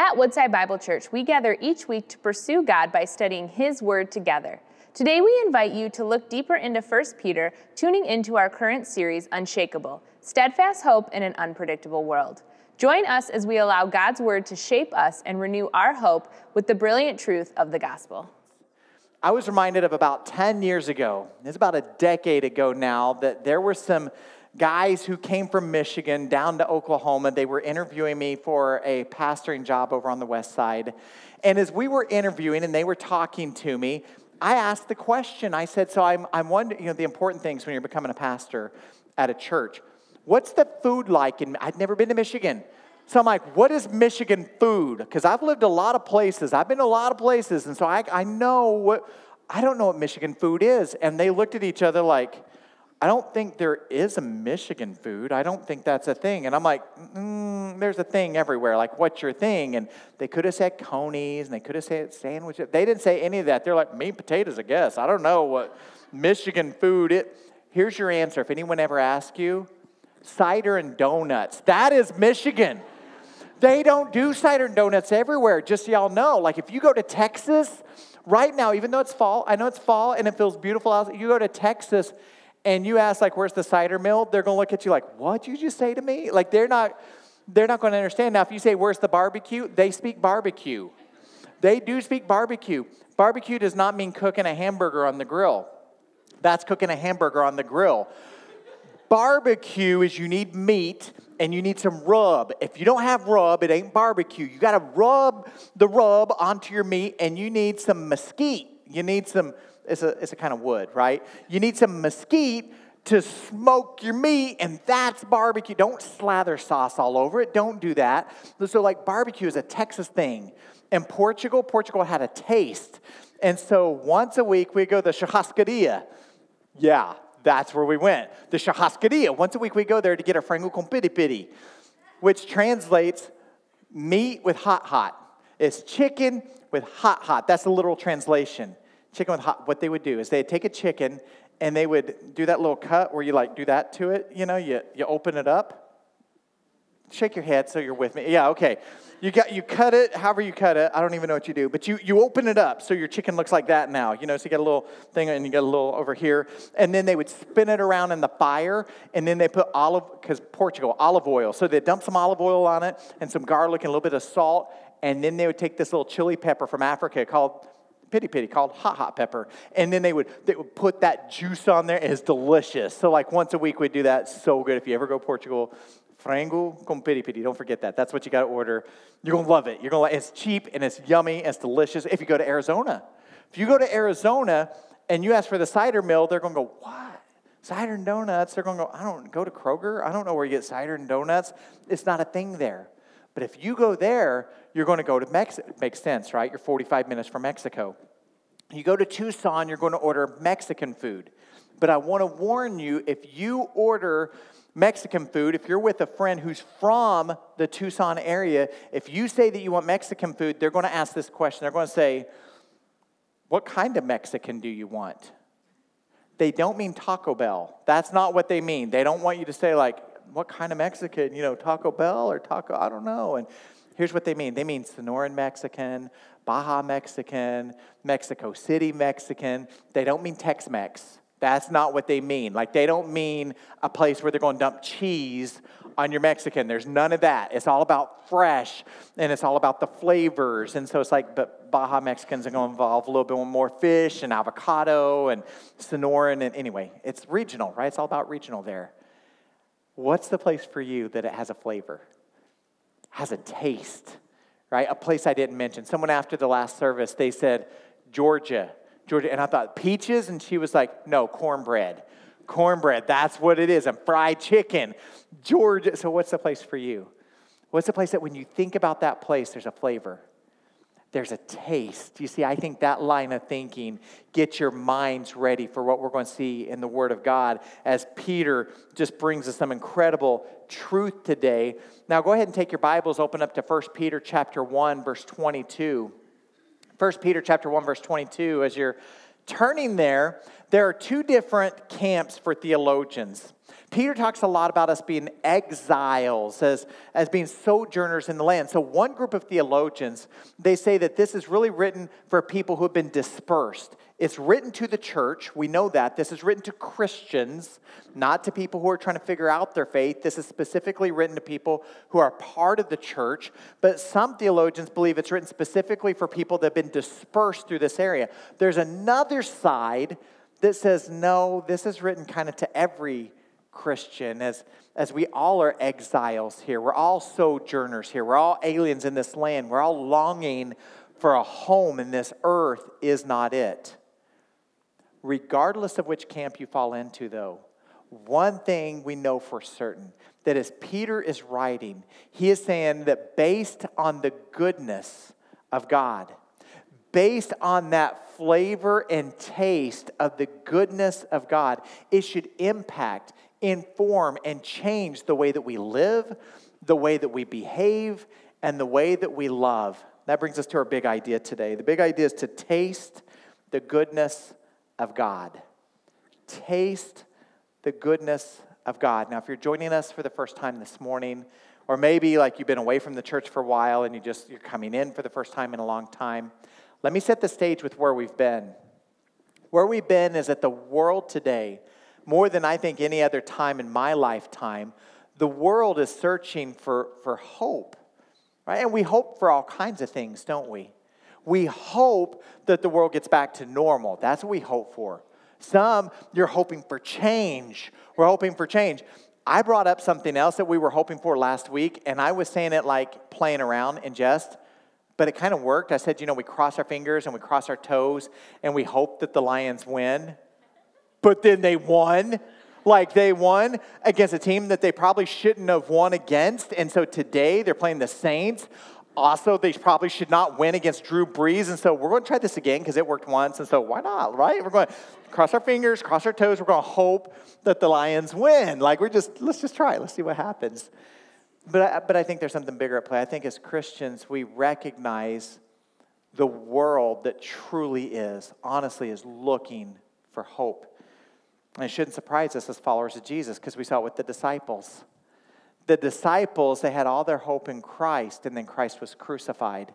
At Woodside Bible Church, we gather each week to pursue God by studying His Word together. Today, we invite you to look deeper into 1 Peter, tuning into our current series, Unshakable Steadfast Hope in an Unpredictable World. Join us as we allow God's Word to shape us and renew our hope with the brilliant truth of the gospel. I was reminded of about 10 years ago, it's about a decade ago now, that there were some guys who came from Michigan down to Oklahoma. They were interviewing me for a pastoring job over on the west side. And as we were interviewing and they were talking to me, I asked the question. I said, So I'm, I'm wondering, you know, the important things when you're becoming a pastor at a church. What's the food like? And I'd never been to Michigan. So I'm like, what is Michigan food? Because I've lived a lot of places. I've been to a lot of places. And so I, I know what, I don't know what Michigan food is. And they looked at each other like, I don't think there is a Michigan food. I don't think that's a thing. And I'm like, mm, there's a thing everywhere. Like, what's your thing? And they could have said coneys and they could have said sandwiches. They didn't say any of that. They're like, meat potatoes, I guess. I don't know what Michigan food it. Here's your answer. If anyone ever asks you, cider and donuts. That is Michigan. They don't do cider and donuts everywhere, just so y'all know. Like if you go to Texas right now, even though it's fall, I know it's fall and it feels beautiful out, you go to Texas and you ask like where's the cider mill, they're gonna look at you like, what did you just say to me? Like they're not they're not gonna understand. Now, if you say where's the barbecue, they speak barbecue. They do speak barbecue. Barbecue does not mean cooking a hamburger on the grill. That's cooking a hamburger on the grill. Barbecue is you need meat and you need some rub. If you don't have rub, it ain't barbecue. You got to rub the rub onto your meat and you need some mesquite. You need some, it's a, it's a kind of wood, right? You need some mesquite to smoke your meat, and that's barbecue. Don't slather sauce all over it. Don't do that. So, like, barbecue is a Texas thing. In Portugal, Portugal had a taste. And so once a week, we go to the churrascaria. Yeah, that's where we went. The churrascaria. Once a week we go there to get a frango con piri piri, which translates meat with hot hot. It's chicken with hot hot. That's the literal translation. Chicken with hot. What they would do is they'd take a chicken and they would do that little cut where you like do that to it. You know, you, you open it up. Shake your head so you're with me. Yeah, okay. You got you cut it, however you cut it. I don't even know what you do, but you you open it up so your chicken looks like that now. You know, so you get a little thing and you get a little over here, and then they would spin it around in the fire, and then they put olive because Portugal olive oil. So they dump some olive oil on it and some garlic and a little bit of salt, and then they would take this little chili pepper from Africa called piri piri called hot hot pepper and then they would they would put that juice on there it's delicious so like once a week we'd do that so good if you ever go portugal frango con piri piri. Don't forget that. That's what you got to order. You're to love it. You're to It's cheap and it's yummy. And it's delicious. If you go to Arizona, if you go to Arizona and you ask for the cider mill, they're to go, what? Cider and donuts. They're to go, I don't go to Kroger. I don't know where you get cider and donuts. It's not a thing there. But if you go there, you're going to go to Mexico. Makes sense, right? You're 45 minutes from Mexico. You go to Tucson, you're going to order Mexican food. But I want to warn you if you order Mexican food, if you're with a friend who's from the Tucson area, if you say that you want Mexican food, they're going to ask this question. They're going to say, What kind of Mexican do you want? They don't mean Taco Bell. That's not what they mean. They don't want you to say, like, what kind of Mexican? You know, Taco Bell or Taco, I don't know. And here's what they mean they mean Sonoran Mexican, Baja Mexican, Mexico City Mexican. They don't mean Tex Mex. That's not what they mean. Like, they don't mean a place where they're going to dump cheese on your Mexican. There's none of that. It's all about fresh and it's all about the flavors. And so it's like, but Baja Mexicans are going to involve a little bit more fish and avocado and Sonoran. And anyway, it's regional, right? It's all about regional there. What's the place for you that it has a flavor, has a taste, right? A place I didn't mention. Someone after the last service, they said, Georgia. Georgia. And I thought, peaches? And she was like, no, cornbread. Cornbread, that's what it is, and fried chicken. Georgia. So, what's the place for you? What's the place that when you think about that place, there's a flavor? There's a taste. You see, I think that line of thinking gets your minds ready for what we're going to see in the Word of God as Peter just brings us some incredible truth today. Now, go ahead and take your Bibles, open up to 1 Peter chapter 1, verse 22. 1 Peter chapter 1 verse 22 as you're turning there, there are two different camps for theologians. Peter talks a lot about us being exiles, as, as being sojourners in the land. So, one group of theologians, they say that this is really written for people who have been dispersed. It's written to the church. We know that. This is written to Christians, not to people who are trying to figure out their faith. This is specifically written to people who are part of the church. But some theologians believe it's written specifically for people that have been dispersed through this area. There's another side that says, no, this is written kind of to every Christian, as, as we all are exiles here. We're all sojourners here. We're all aliens in this land. We're all longing for a home, and this earth is not it. Regardless of which camp you fall into, though, one thing we know for certain that as Peter is writing, he is saying that based on the goodness of God, based on that flavor and taste of the goodness of God, it should impact, inform, and change the way that we live, the way that we behave, and the way that we love. That brings us to our big idea today. The big idea is to taste the goodness of God. Taste the goodness of God. Now, if you're joining us for the first time this morning, or maybe like you've been away from the church for a while and you just you're coming in for the first time in a long time, let me set the stage with where we've been. Where we've been is that the world today, more than I think any other time in my lifetime, the world is searching for, for hope. Right? And we hope for all kinds of things, don't we? We hope that the world gets back to normal. That's what we hope for. Some, you're hoping for change. We're hoping for change. I brought up something else that we were hoping for last week, and I was saying it like playing around and jest but it kind of worked. I said, you know, we cross our fingers and we cross our toes and we hope that the Lions win. But then they won. Like they won against a team that they probably shouldn't have won against. And so today they're playing the Saints. Also, they probably should not win against Drew Brees. And so we're going to try this again because it worked once. And so why not, right? We're going to cross our fingers, cross our toes. We're going to hope that the Lions win. Like we're just, let's just try. Let's see what happens. But I, but I think there's something bigger at play. I think as Christians, we recognize the world that truly is, honestly, is looking for hope. And it shouldn't surprise us as followers of Jesus because we saw it with the disciples. The disciples, they had all their hope in Christ, and then Christ was crucified.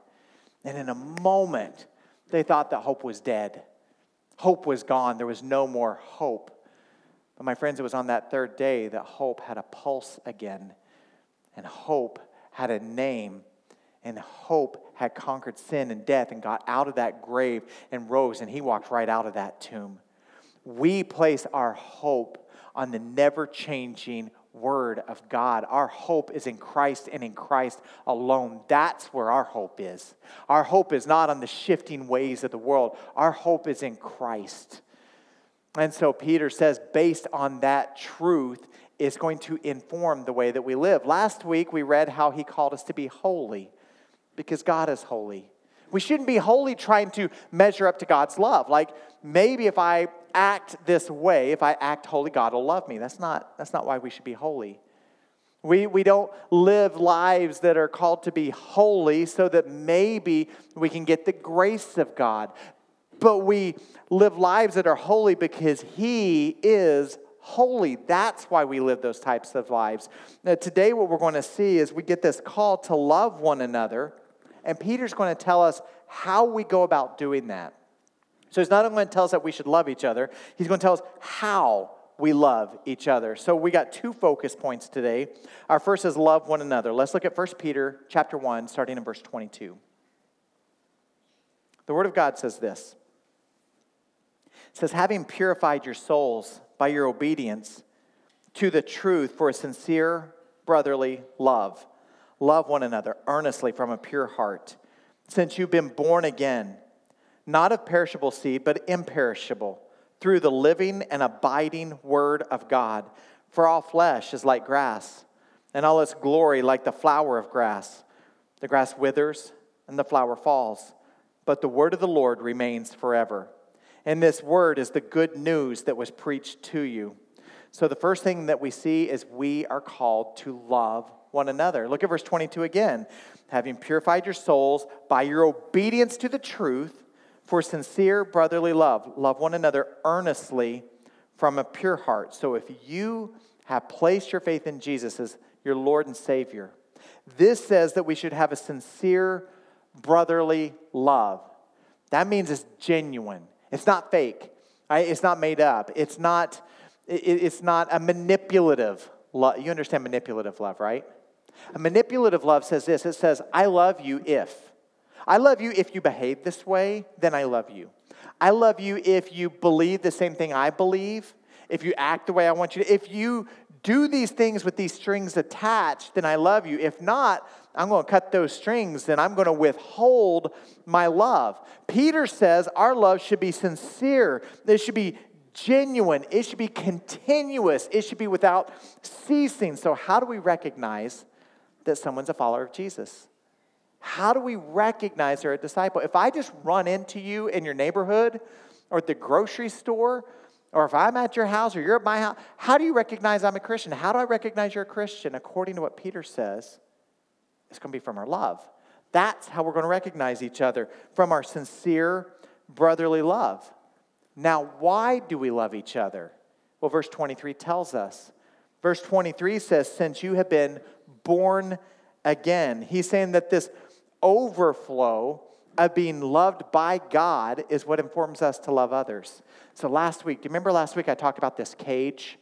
And in a moment, they thought that hope was dead. Hope was gone. There was no more hope. But my friends, it was on that third day that hope had a pulse again. And hope had a name. And hope had conquered sin and death and got out of that grave and rose, and he walked right out of that tomb. We place our hope on the never changing Word of God. Our hope is in Christ and in Christ alone. That's where our hope is. Our hope is not on the shifting ways of the world, our hope is in Christ. And so Peter says, based on that truth, is going to inform the way that we live. Last week, we read how he called us to be holy because God is holy. We shouldn't be holy trying to measure up to God's love. Like maybe if I act this way, if I act holy, God will love me. That's not, that's not why we should be holy. We, we don't live lives that are called to be holy so that maybe we can get the grace of God. But we live lives that are holy because He is holy. That's why we live those types of lives. Now, today, what we're going to see is we get this call to love one another, and Peter's going to tell us how we go about doing that. So he's not only going to tell us that we should love each other, he's going to tell us how we love each other. So we got two focus points today. Our first is love one another. Let's look at 1 Peter chapter 1 starting in verse 22. The word of God says this. It says having purified your souls by your obedience to the truth for a sincere brotherly love. Love one another earnestly from a pure heart, since you've been born again, not of perishable seed, but imperishable, through the living and abiding word of God. For all flesh is like grass, and all its glory like the flower of grass. The grass withers and the flower falls, but the word of the Lord remains forever. And this word is the good news that was preached to you. So the first thing that we see is we are called to love one another. Look at verse 22 again. Having purified your souls by your obedience to the truth For sincere brotherly love, love one another earnestly from a pure heart. So if you have placed your faith in Jesus as your Lord and Savior, this says that we should have a sincere brotherly love. That means it's genuine. It's not fake. Right? It's not made up. It's not, it's not a manipulative love. You understand manipulative love, right? A manipulative love says this it says, I love you if. I love you if you behave this way, then I love you. I love you if you believe the same thing I believe, if you act the way I want you to. If you do these things with these strings attached, then I love you. If not, I'm going to cut those strings, then I'm going to withhold my love. Peter says our love should be sincere, it should be genuine, it should be continuous, it should be without ceasing. So, how do we recognize that someone's a follower of Jesus? How do we recognize they're a disciple? If I just run into you in your neighborhood or at the grocery store, or if I'm at your house or you're at my house, how do you recognize I'm a Christian? How do I recognize you're a Christian? According to what Peter says, it's going to be from our love. That's how we're going to recognize each other from our sincere brotherly love. Now, why do we love each other? Well, verse 23 tells us. Verse 23 says, Since you have been born again. He's saying that this overflow of being loved by God is what informs us to love others. So last week, do you remember last week I talked about this cage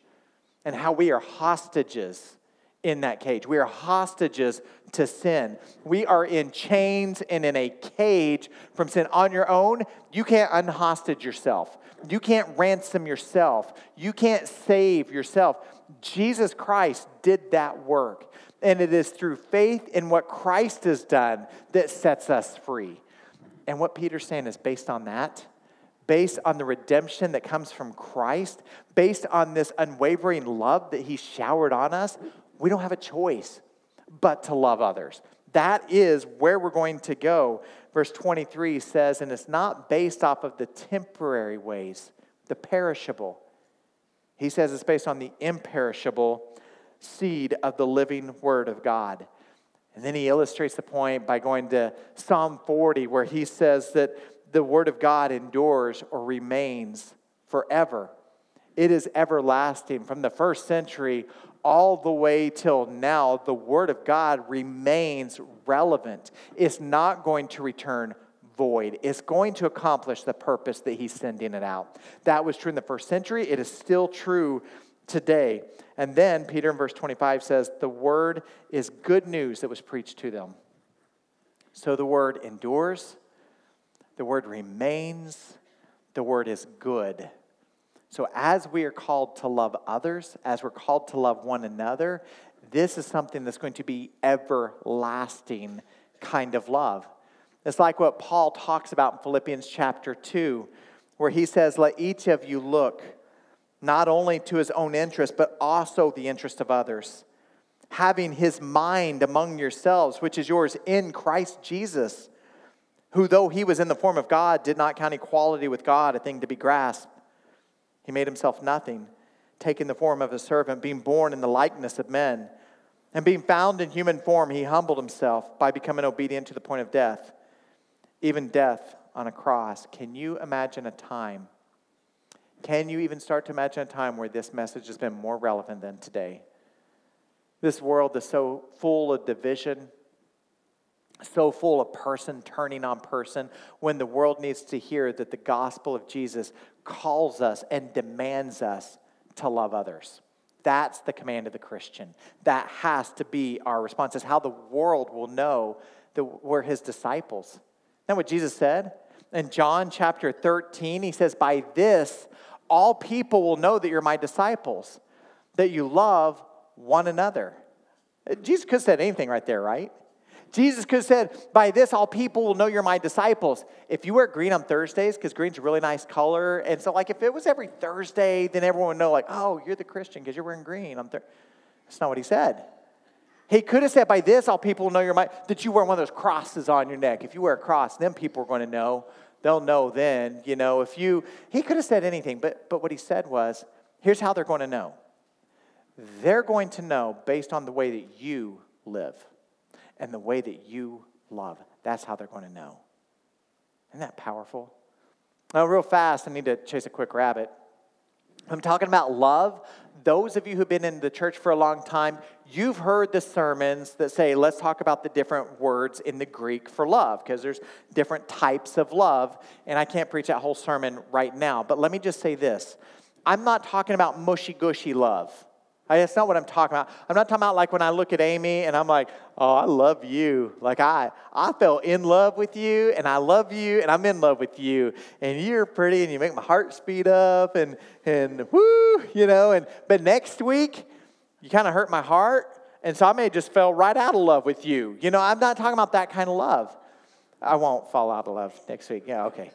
and how we are hostages in that cage? We are hostages to sin. We are in chains and in a cage from sin. On your own, you can't unhostage yourself. You can't ransom yourself. You can't save yourself. Jesus Christ did that work. And it is through faith in what Christ has done that sets us free. And what Peter's saying is based on that, based on the redemption that comes from Christ, based on this unwavering love that he showered on us, we don't have a choice but to love others. That is where we're going to go. Verse 23 says, and it's not based off of the temporary ways, the perishable. He says it's based on the imperishable seed of the living Word of God. And then he illustrates the point by going to Psalm 40, where he says that the Word of God endures or remains forever. It is everlasting. From the first century all the way till now, the Word of God remains relevant. It's not going to return void. It's going to accomplish the purpose that He's sending it out. That was true in the first century. It is still true today. And then Peter in verse 25 says, The word is good news that was preached to them. So the word endures, the word remains, the word is good. So as we are called to love others, as we're called to love one another, this is something that's going to be everlasting kind of love. It's like what Paul talks about in Philippians chapter 2, where he says, Let each of you look not only to his own interest, but also the interest of others. Having his mind among yourselves, which is yours in Christ Jesus, who, though he was in the form of God, did not count equality with God a thing to be grasped. He made himself nothing, taking the form of a servant, being born in the likeness of men. And being found in human form, he humbled himself by becoming obedient to the point of death, even death on a cross. Can you imagine a time? Can you even start to imagine a time where this message has been more relevant than today? This world is so full of division, so full of person turning on person, when the world needs to hear that the gospel of Jesus calls us and demands us to love others. That's the command of the Christian. That has to be our response. It's how the world will know that we're his disciples. Isn't that what Jesus said? In John chapter 13, he says, By this all people will know that you're my disciples, that you love one another. Uh, Jesus could have said anything right there, right? Jesus could have said, By this, all people will know you're my disciples. If you wear green on Thursdays, because green's a really nice color, and so, like, if it was every Thursday, then everyone would know, like, oh, you're the Christian because you're wearing green on Thursday. That's not what he said. He could have said, By this, all people will know you're my, that you wear one of those crosses on your neck. If you wear a cross, then people are going to know they'll know then, you know, if you, he could have said anything, but, but what he said was, here's how they're going to know. They're going to know based on the way that you live and the way that you love. That's how they're going to know. Isn't that powerful? Now, real fast, I need to chase a quick rabbit. I'm talking about love. Those of you who've been in the church for a long time, you've heard the sermons that say, let's talk about the different words in the Greek for love, because there's different types of love. And I can't preach that whole sermon right now. But let me just say this I'm not talking about mushy gushy love. That's not what I'm talking about. I'm not talking about like when I look at Amy and I'm like, oh, I love you. Like I, I fell in love with you and I love you and I'm in love with you. And you're pretty and you make my heart speed up and, and whoo, you know. And, but next week, you kind of hurt my heart. And so I may just fell right out of love with you. You know, I'm not talking about that kind of love. I won't fall out of love next week. Yeah, okay.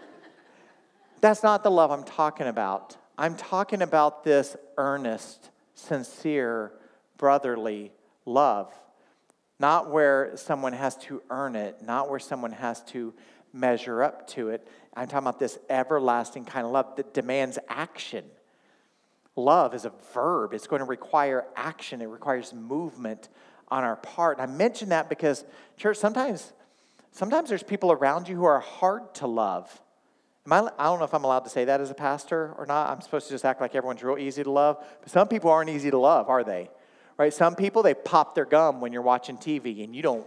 That's not the love I'm talking about. I'm talking about this earnest, sincere, brotherly love. Not where someone has to earn it, not where someone has to measure up to it. I'm talking about this everlasting kind of love that demands action. Love is a verb, it's going to require action, it requires movement on our part. And I mention that because, church, sometimes, sometimes there's people around you who are hard to love. Am I, I don't know if I'm allowed to say that as a pastor or not. I'm supposed to just act like everyone's real easy to love. But some people aren't easy to love, are they? Right? Some people, they pop their gum when you're watching TV and you don't,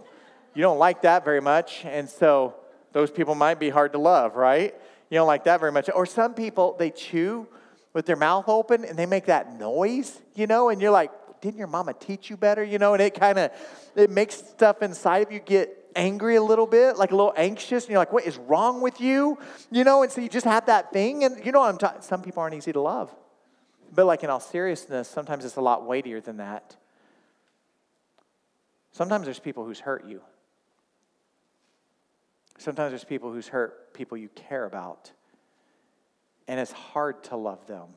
you don't like that very much. And so those people might be hard to love, right? You don't like that very much. Or some people, they chew with their mouth open and they make that noise, you know, and you're like, didn't your mama teach you better? You know, and it kind of, it makes stuff inside of you get angry a little bit, like a little anxious, and you're like, what is wrong with you? You know, and so you just have that thing, and you know what I'm talking, some people aren't easy to love. But like in all seriousness, sometimes it's a lot weightier than that. Sometimes there's people who's hurt you. Sometimes there's people who's hurt people you care about. And it's hard to love them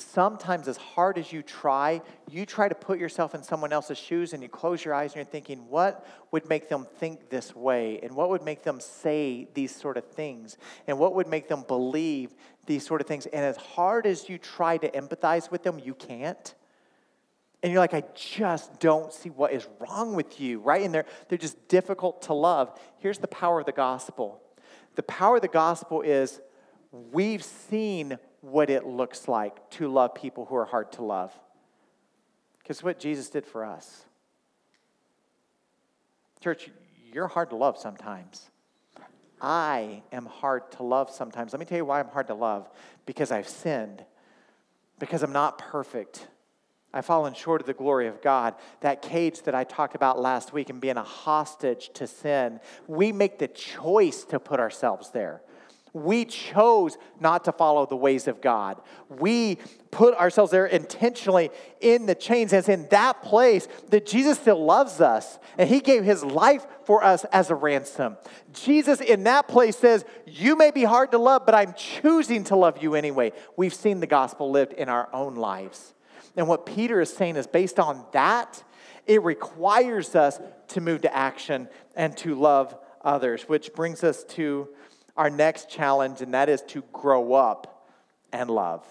sometimes, as hard as you try, you try to put yourself in someone else's shoes and you close your eyes and you're thinking, what would make them think this way? And what would make them say these sort of things? And what would make them believe these sort of things? And as hard as you try to empathize with them, you can't. And you're like, I just don't see what is wrong with you, right? And they're, they're just difficult to love. Here's the power of the gospel the power of the gospel is we've seen what it looks like to love people who are hard to love. Because what Jesus did for us. Church, you're hard to love sometimes. I am hard to love sometimes. Let me tell you why I'm hard to love. Because I've sinned, because I'm not perfect. I've fallen short of the glory of God. That cage that I talked about last week and being a hostage to sin, we make the choice to put ourselves there. We chose not to follow the ways of God. We put ourselves there intentionally in the chains. And it's in that place that Jesus still loves us. And he gave his life for us as a ransom. Jesus in that place says, You may be hard to love, but I'm choosing to love you anyway. We've seen the gospel lived in our own lives. And what Peter is saying is based on that, it requires us to move to action and to love others, which brings us to our next challenge, and that is to grow up and love.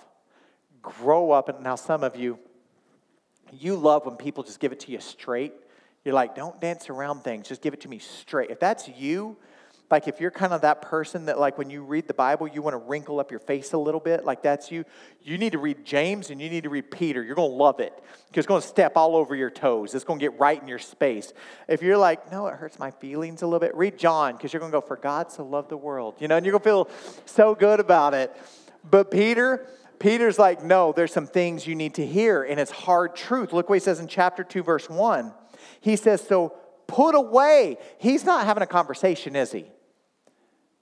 Grow up. And now, some of you, you love when people just give it to you straight. You're like, don't dance around things, just give it to me straight. If that's you, like if you're kind of that person that like when you read the bible you want to wrinkle up your face a little bit like that's you you need to read james and you need to read peter. You're going to love it because it's going to step all over your toes. It's going to get right in your space. If you're like no it hurts my feelings a little bit read john because you're going to go for god so loved the world you know and you're going to feel so good about it. But peter peter's like no there's some things you need to hear and it's hard truth. Look what he says in chapter 2 verse 1 he says so put away he's not having a conversation is he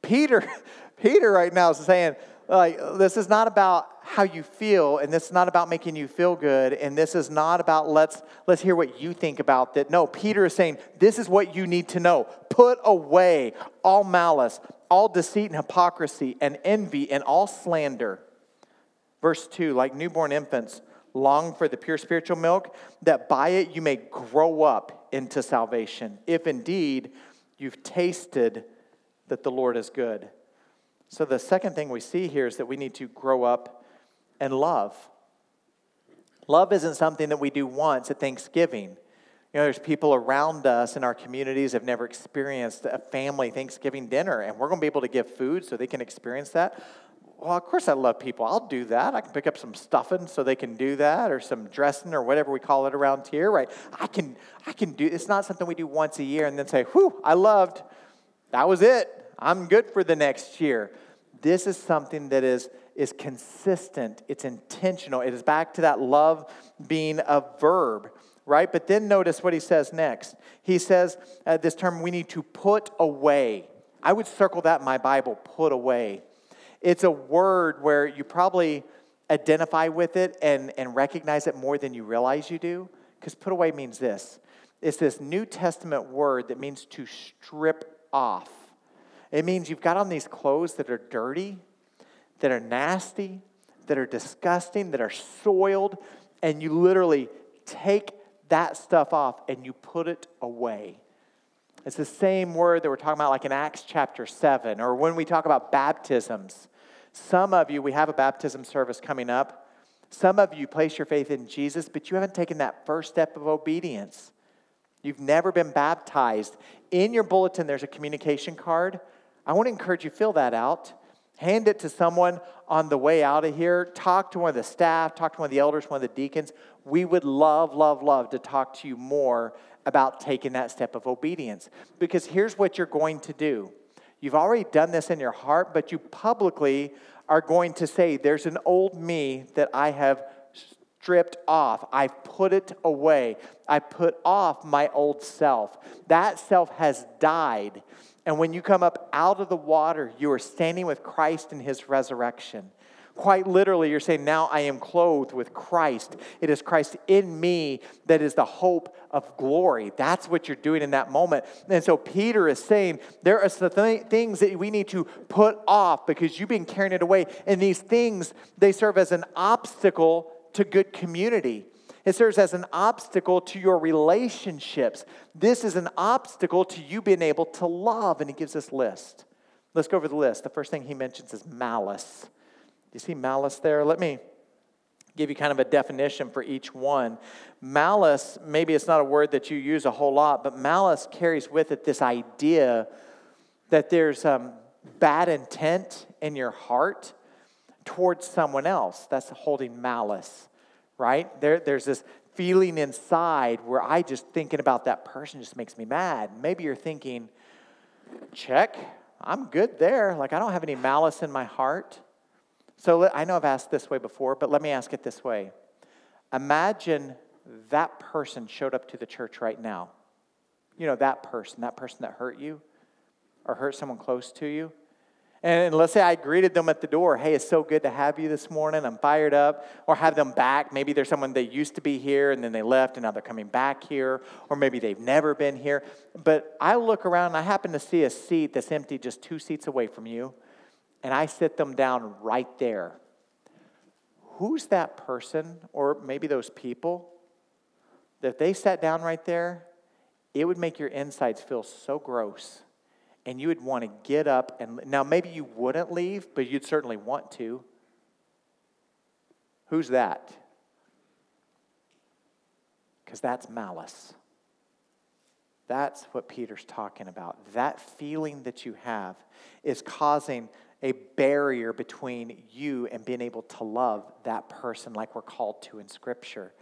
Peter, Peter right now is saying, like, this is not about how you feel, and this is not about making you feel good, and this is not about let's let's hear what you think about that. No, Peter is saying this is what you need to know. Put away all malice, all deceit and hypocrisy, and envy and all slander. Verse 2, like newborn infants, long for the pure spiritual milk, that by it you may grow up into salvation, if indeed you've tasted that the Lord is good. So, the second thing we see here is that we need to grow up and love. Love isn't something that we do once at Thanksgiving. You know, there's people around us in our communities have never experienced a family Thanksgiving dinner, and we're going to be able to give food so they can experience that. Well, of course, I love people. I'll do that. I can pick up some stuffing so they can do that, or some dressing, or whatever we call it around here, right? I can, I can do. It's not something we do once a year and then say, "Whew, I loved." That was it. I'm good for the next year. This is something that is is consistent. It's intentional. It is back to that love being a verb, right? But then notice what he says next. He says uh, this term we need to put away. I would circle that in my Bible. Put away. It's a word where you probably identify with it and, and recognize it more than you realize you do. Because put away means this it's this New Testament word that means to strip off. It means you've got on these clothes that are dirty, that are nasty, that are disgusting, that are soiled, and you literally take that stuff off and you put it away. It's the same word that we're talking about, like in Acts chapter 7, or when we talk about baptisms. Some of you, we have a baptism service coming up. Some of you place your faith in Jesus, but you haven't taken that first step of obedience. You've never been baptized. In your bulletin, there's a communication card. I want to encourage you fill that out. Hand it to someone on the way out of here. Talk to one of the staff, talk to one of the elders, one of the deacons. We would love, love, love to talk to you more about taking that step of obedience. Because here's what you're going to do You've already done this in your heart, but you publicly are going to say, There's an old me that I have stripped off. I've put it away. I put off my old self. That self has died. And when you come up out of the water, you are standing with Christ in his resurrection. Quite literally, you're saying, Now I am clothed with Christ. It is Christ in me that is the hope of glory. That's what you're doing in that moment. And so Peter is saying, There are some th- things that we need to put off because you've been carrying it away. And these things, they serve as an obstacle to good community. It serves as an obstacle to your relationships. This is an obstacle to you being able to love. And he gives this list. Let's go over the list. The first thing he mentions is malice you see malice there? Let me give you kind of a definition for each one. Malice, maybe it's not a word that you use a whole lot, but malice carries with it this idea that there's um, bad intent in your heart towards someone else. That's holding malice, right? There, there's this feeling inside where I just thinking about that person just makes me mad. Maybe you're thinking, check, I'm good there. Like, I don't have any malice in my heart. So I know I've asked this way before, but let me ask it this way. Imagine that person showed up to the church right now. You know, that person, that person that hurt you or hurt someone close to you. And let's say I greeted them at the door. Hey, it's so good to have you this morning. I'm fired up. Or have them back. Maybe there's someone they used to be here and then they left and now they're coming back here. Or maybe they've never been here. But I look around and I happen to see a seat that's empty just two seats away from you and I sit them down right there, who's that person or maybe those people that if they sat down right there, it would make your insides feel so gross. And you would want to get up and now maybe you wouldn't leave, but you'd certainly want to. Who's that? Because that's malice. That's what Peter's talking about. That feeling that you have is causing a barrier between you and being able to love that person like we're called to in Scripture.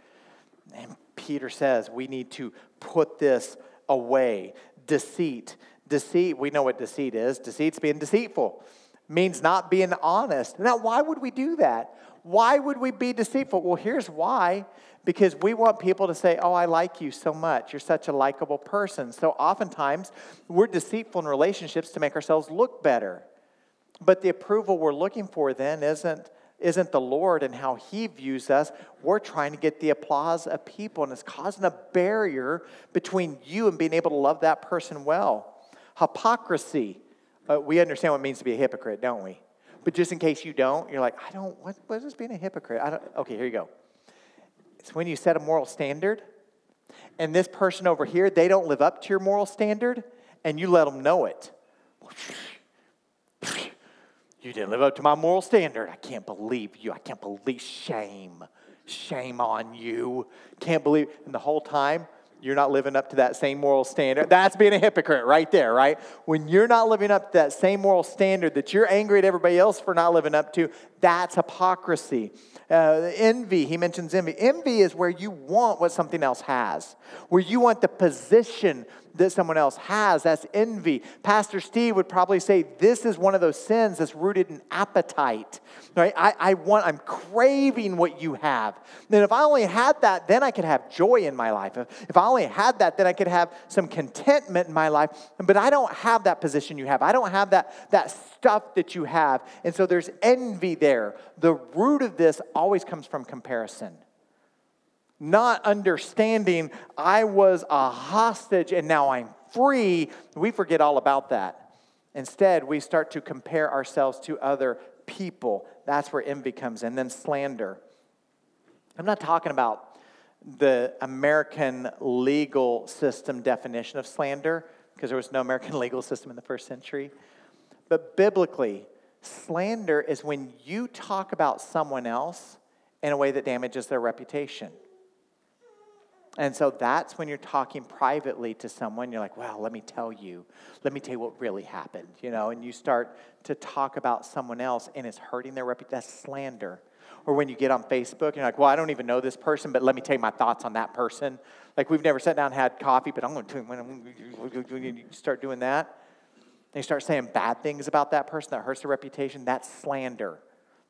And Peter says we need to put this away. Deceit. Deceit, we know what deceit is. Deceit's being deceitful, means not being honest. Now, why would we do that? Why would we be deceitful? Well, here's why because we want people to say, Oh, I like you so much. You're such a likable person. So oftentimes, we're deceitful in relationships to make ourselves look better. But the approval we're looking for then isn't, isn't the Lord and how He views us. We're trying to get the applause of people, and it's causing a barrier between you and being able to love that person well. Hypocrisy. Uh, we understand what it means to be a hypocrite, don't we? But just in case you don't, you're like, I don't, what, what is being a hypocrite? I don't, okay, here you go. It's when you set a moral standard, and this person over here, they don't live up to your moral standard, and you let them know it. You didn't live up to my moral standard. I can't believe you. I can't believe shame. Shame on you. Can't believe. And the whole time, you're not living up to that same moral standard. That's being a hypocrite right there, right? When you're not living up to that same moral standard that you're angry at everybody else for not living up to, that's hypocrisy. Uh, envy, he mentions envy. Envy is where you want what something else has, where you want the position that someone else has. That's envy. Pastor Steve would probably say this is one of those sins that's rooted in appetite. Right? I, I want, I'm craving what you have. Then if I only had that, then I could have joy in my life. If, if I only had that, then I could have some contentment in my life. But I don't have that position you have. I don't have that, that stuff that you have. And so there's envy there. The root of this always comes from comparison not understanding I was a hostage and now I'm free, we forget all about that. Instead, we start to compare ourselves to other people. That's where envy comes in. Then slander. I'm not talking about the American legal system definition of slander, because there was no American legal system in the first century. But biblically, slander is when you talk about someone else in a way that damages their reputation. And so that's when you're talking privately to someone, you're like, well, let me tell you, let me tell you what really happened, you know, and you start to talk about someone else and it's hurting their reputation. That's slander. Or when you get on Facebook and you're like, well, I don't even know this person, but let me tell you my thoughts on that person. Like we've never sat down and had coffee, but I'm going to, you start doing that, you start saying bad things about that person that hurts their reputation, that's slander.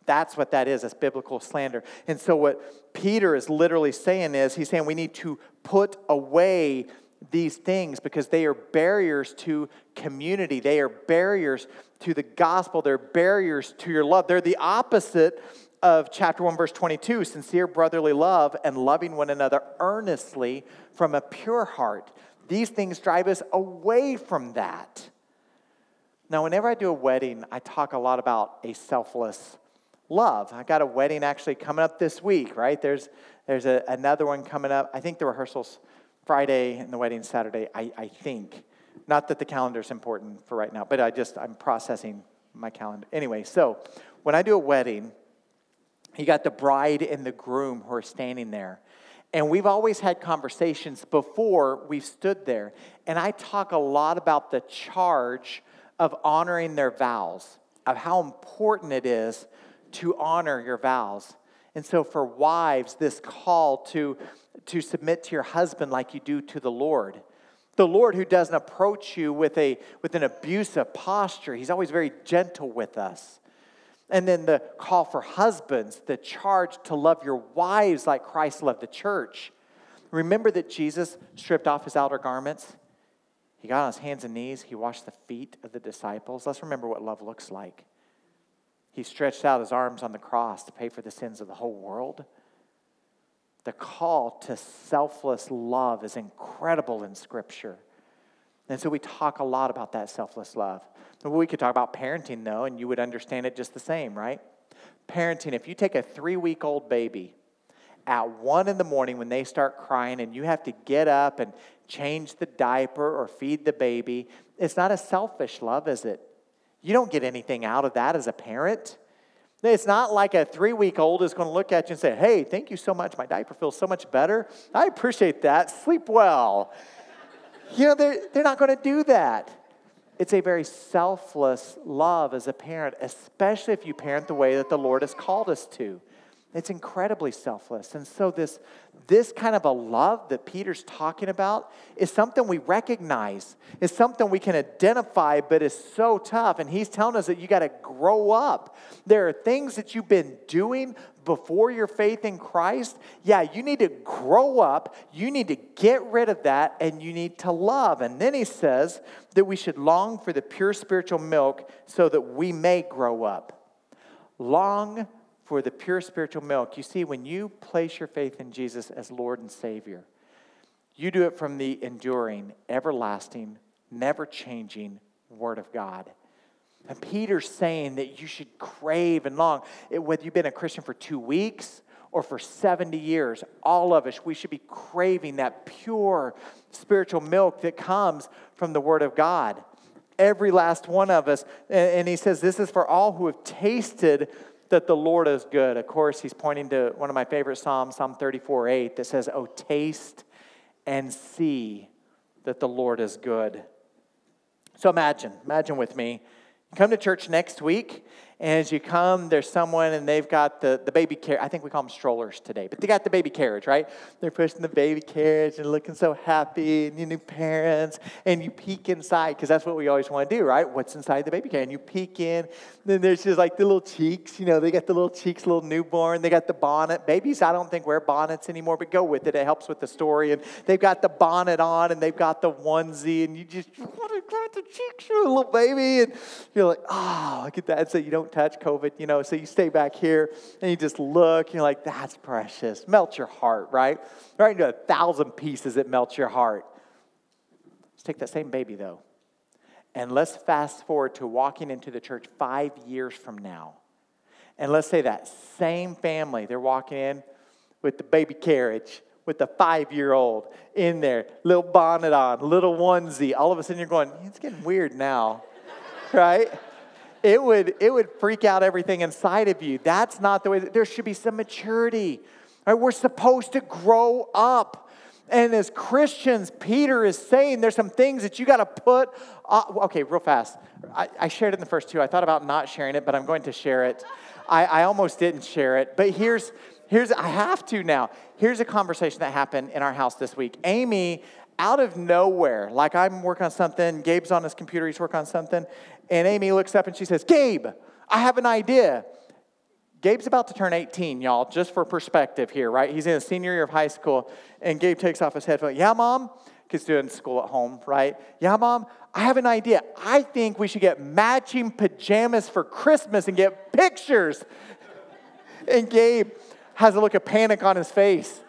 That's what that is. That's biblical slander. And so, what Peter is literally saying is, he's saying we need to put away these things because they are barriers to community. They are barriers to the gospel. They're barriers to your love. They're the opposite of chapter 1, verse 22 sincere brotherly love and loving one another earnestly from a pure heart. These things drive us away from that. Now, whenever I do a wedding, I talk a lot about a selfless love. I got a wedding actually coming up this week, right? There's, there's a, another one coming up. I think the rehearsal's Friday and the wedding Saturday, I, I think. Not that the calendar's important for right now, but I just, I'm processing my calendar. Anyway, so when I do a wedding, you got the bride and the groom who are standing there. And we've always had conversations before we've stood there. And I talk a lot about the charge of honoring their vows, of how important it is to honor your vows. And so, for wives, this call to, to submit to your husband like you do to the Lord. The Lord who doesn't approach you with, a, with an abusive posture, He's always very gentle with us. And then the call for husbands, the charge to love your wives like Christ loved the church. Remember that Jesus stripped off his outer garments? He got on his hands and knees, he washed the feet of the disciples. Let's remember what love looks like. He stretched out his arms on the cross to pay for the sins of the whole world. The call to selfless love is incredible in Scripture. And so we talk a lot about that selfless love. We could talk about parenting, though, and you would understand it just the same, right? Parenting, if you take a three week old baby at one in the morning when they start crying and you have to get up and change the diaper or feed the baby, it's not a selfish love, is it? You don't get anything out of that as a parent. It's not like a three week old is going to look at you and say, Hey, thank you so much. My diaper feels so much better. I appreciate that. Sleep well. you know, they're, they're not going to do that. It's a very selfless love as a parent, especially if you parent the way that the Lord has called us to. It's incredibly selfless. And so, this, this kind of a love that Peter's talking about is something we recognize, is something we can identify, but is so tough. And he's telling us that you got to grow up. There are things that you've been doing before your faith in Christ. Yeah, you need to grow up, you need to get rid of that, and you need to love. And then he says that we should long for the pure spiritual milk so that we may grow up. Long for the pure spiritual milk. You see, when you place your faith in Jesus as Lord and Savior, you do it from the enduring, everlasting, never changing Word of God. And Peter's saying that you should crave and long, whether you've been a Christian for two weeks or for 70 years, all of us, we should be craving that pure spiritual milk that comes from the Word of God. Every last one of us. And he says, This is for all who have tasted that the Lord is good. Of course, he's pointing to one of my favorite Psalms, Psalm 34 8, that says, Oh, taste and see that the Lord is good. So imagine, imagine with me, you come to church next week and as you come, there's someone and they've got the, the baby carriage. I think we call them strollers today, but they got the baby carriage, right? They're pushing the baby carriage and looking so happy, and you new parents, and you peek inside, because that's what we always want to do, right? What's inside the baby carriage? And you peek in, then there's just like the little cheeks, you know, they got the little cheeks, little newborn, they got the bonnet. Babies, I don't think wear bonnets anymore, but go with it. It helps with the story. And they've got the bonnet on and they've got the onesie, and you just want to grab the cheeks of a little baby, and you're like, oh, look at that. So you don't touch COVID, you know, so you stay back here and you just look, and you're like, that's precious. Melt your heart, right? Right into a thousand pieces, it melts your heart. Let's take that same baby, though, and let's fast forward to walking into the church five years from now. And let's say that same family, they're walking in with the baby carriage, with the five year old in there, little bonnet on, little onesie. All of a sudden you're going, it's getting weird now, right? It would, it would freak out everything inside of you. That's not the way, there should be some maturity. Right? We're supposed to grow up. And as Christians, Peter is saying there's some things that you got to put. Okay, real fast. I, I, shared it in the first two. I thought about not sharing it, but I'm going to share it. I, I almost didn't share it, but here's here's I have to now. Here's a conversation that happened in our house this week. Amy, out of nowhere, like I'm working on something, Gabe's on his computer, he's working on something, and Amy looks up and she says, Gabe, I have an idea. Gabe's about to turn 18, y'all, just for perspective here, right? He's in a senior year of high school, and Gabe takes off his headphones. Yeah, mom? Because doing school at home, right? Yeah, mom, I have an idea. I think we should get matching pajamas for Christmas and get pictures. and Gabe has a look of panic on his face.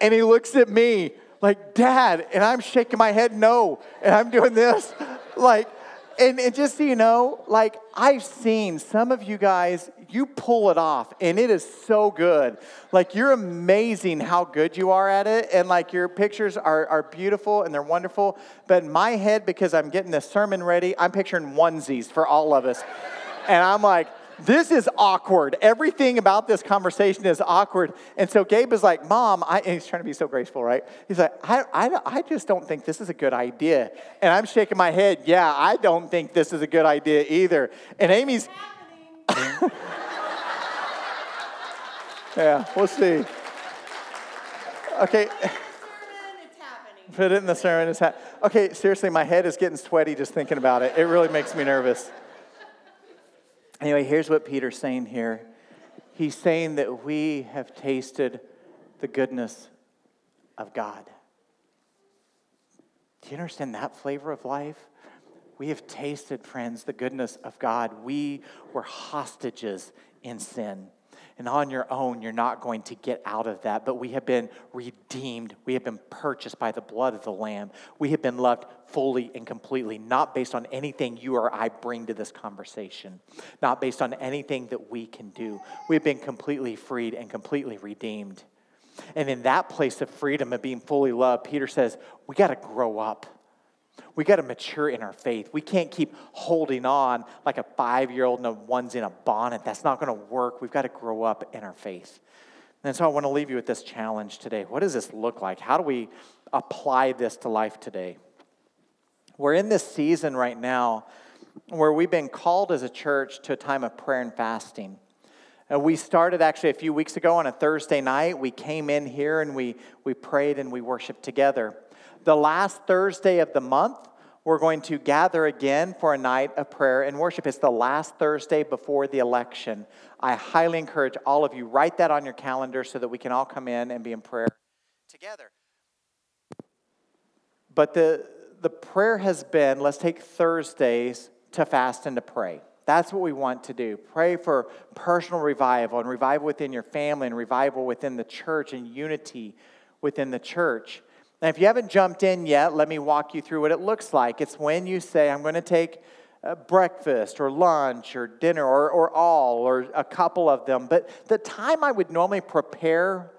And he looks at me like, Dad, and I'm shaking my head no, and I'm doing this. like, and, and just so you know, like, I've seen some of you guys, you pull it off, and it is so good. Like, you're amazing how good you are at it, and like, your pictures are, are beautiful and they're wonderful. But in my head, because I'm getting this sermon ready, I'm picturing onesies for all of us. and I'm like, this is awkward. Everything about this conversation is awkward. And so Gabe is like, Mom, I, he's trying to be so graceful, right? He's like, I, I, I just don't think this is a good idea. And I'm shaking my head, Yeah, I don't think this is a good idea either. And Amy's. yeah, we'll see. Okay. Put it in the sermon. It's ha- okay, seriously, my head is getting sweaty just thinking about it. It really makes me nervous. Anyway, here's what Peter's saying here. He's saying that we have tasted the goodness of God. Do you understand that flavor of life? We have tasted, friends, the goodness of God. We were hostages in sin. And on your own, you're not going to get out of that. But we have been redeemed. We have been purchased by the blood of the Lamb. We have been loved fully and completely, not based on anything you or I bring to this conversation, not based on anything that we can do. We've been completely freed and completely redeemed. And in that place of freedom and being fully loved, Peter says, we got to grow up. We got to mature in our faith. We can't keep holding on like a five year old and a one's in a bonnet. That's not going to work. We've got to grow up in our faith. And so I want to leave you with this challenge today. What does this look like? How do we apply this to life today? We're in this season right now where we've been called as a church to a time of prayer and fasting. Uh, we started actually a few weeks ago on a Thursday night. We came in here and we, we prayed and we worshiped together. The last Thursday of the month, we're going to gather again for a night of prayer and worship. It's the last Thursday before the election. I highly encourage all of you, write that on your calendar so that we can all come in and be in prayer together. But the, the prayer has been let's take Thursdays to fast and to pray. That's what we want to do. Pray for personal revival and revival within your family and revival within the church and unity within the church. Now, if you haven't jumped in yet, let me walk you through what it looks like. It's when you say, I'm going to take uh, breakfast or lunch or dinner or, or all or a couple of them. But the time I would normally prepare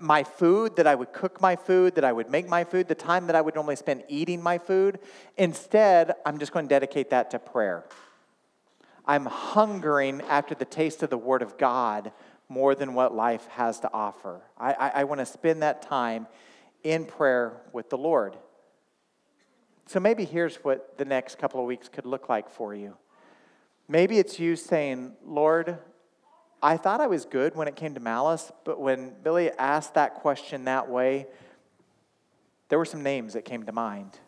my food, that I would cook my food, that I would make my food, the time that I would normally spend eating my food, instead, I'm just going to dedicate that to prayer. I'm hungering after the taste of the Word of God more than what life has to offer. I, I, I want to spend that time in prayer with the Lord. So maybe here's what the next couple of weeks could look like for you. Maybe it's you saying, Lord, I thought I was good when it came to malice, but when Billy asked that question that way, there were some names that came to mind,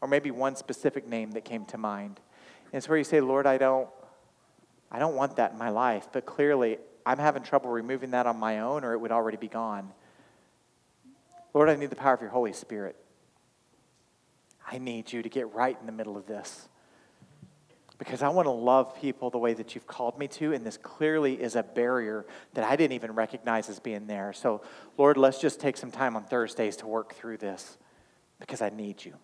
or maybe one specific name that came to mind. And it's where you say, Lord, I don't, I don't want that in my life, but clearly I'm having trouble removing that on my own, or it would already be gone. Lord, I need the power of your Holy Spirit. I need you to get right in the middle of this because I want to love people the way that you've called me to, and this clearly is a barrier that I didn't even recognize as being there. So, Lord, let's just take some time on Thursdays to work through this because I need you.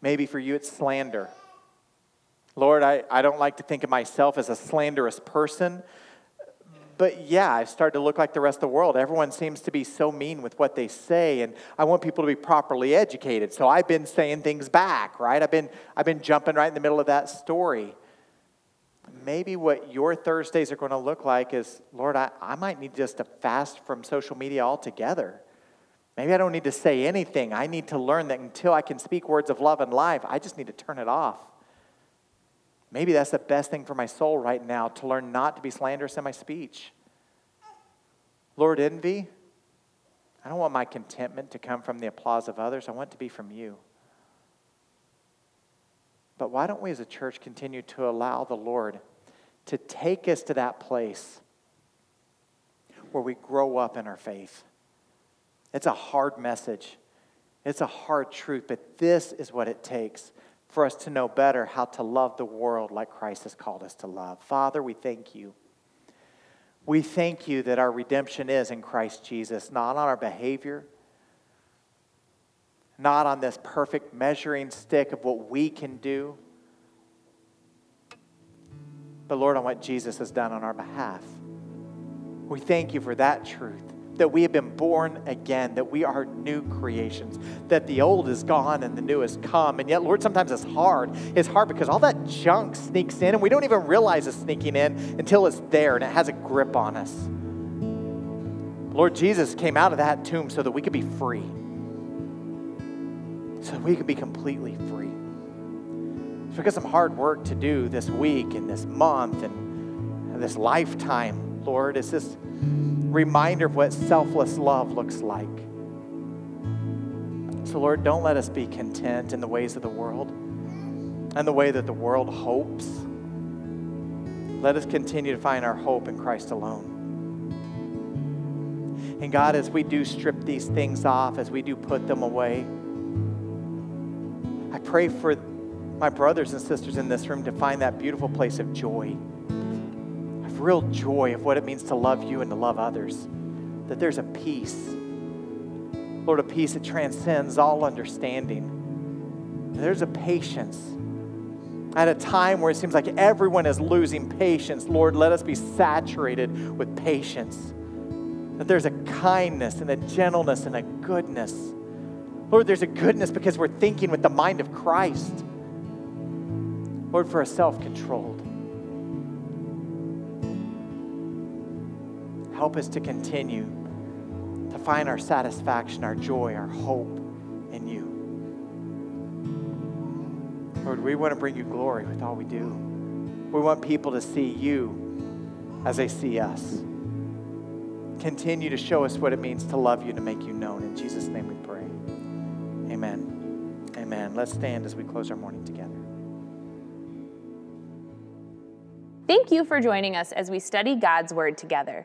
Maybe for you, it's slander. Lord, I, I don't like to think of myself as a slanderous person, but yeah, I've started to look like the rest of the world. Everyone seems to be so mean with what they say, and I want people to be properly educated. So I've been saying things back, right? I've been, I've been jumping right in the middle of that story. Maybe what your Thursdays are going to look like is, Lord, I, I might need just to fast from social media altogether. Maybe I don't need to say anything. I need to learn that until I can speak words of love and life, I just need to turn it off. Maybe that's the best thing for my soul right now to learn not to be slanderous in my speech. Lord, envy, I don't want my contentment to come from the applause of others. I want it to be from you. But why don't we as a church continue to allow the Lord to take us to that place where we grow up in our faith? It's a hard message, it's a hard truth, but this is what it takes for us to know better how to love the world like Christ has called us to love. Father, we thank you. We thank you that our redemption is in Christ Jesus, not on our behavior, not on this perfect measuring stick of what we can do, but Lord, on what Jesus has done on our behalf. We thank you for that truth that we have been born again, that we are new creations, that the old is gone and the new has come. And yet, Lord, sometimes it's hard. It's hard because all that junk sneaks in and we don't even realize it's sneaking in until it's there and it has a grip on us. Lord Jesus came out of that tomb so that we could be free, so that we could be completely free. It's because some hard work to do this week and this month and this lifetime, Lord. It's this reminder of what selfless love looks like. So, Lord, don't let us be content in the ways of the world and the way that the world hopes. Let us continue to find our hope in Christ alone. And God, as we do strip these things off, as we do put them away, I pray for my brothers and sisters in this room to find that beautiful place of joy real joy of what it means to love you and to love others. That there's a peace, Lord, a peace that transcends all understanding. There's a patience. At a time where it seems like everyone is losing patience, Lord, let us be saturated with patience. That there's a kindness and a gentleness and a goodness. Lord, there's a goodness because we're thinking with the mind of Christ. Lord, for a self controlled. Help us to continue to find our satisfaction, our joy, our hope in you. Lord, we want to bring you glory with all we do. We want people to see you as they see us. Continue to show us what it means to love you, to make you known. In Jesus' name we pray. Amen. Amen. Let's stand as we close our morning together. Thank you for joining us as we study God's Word together.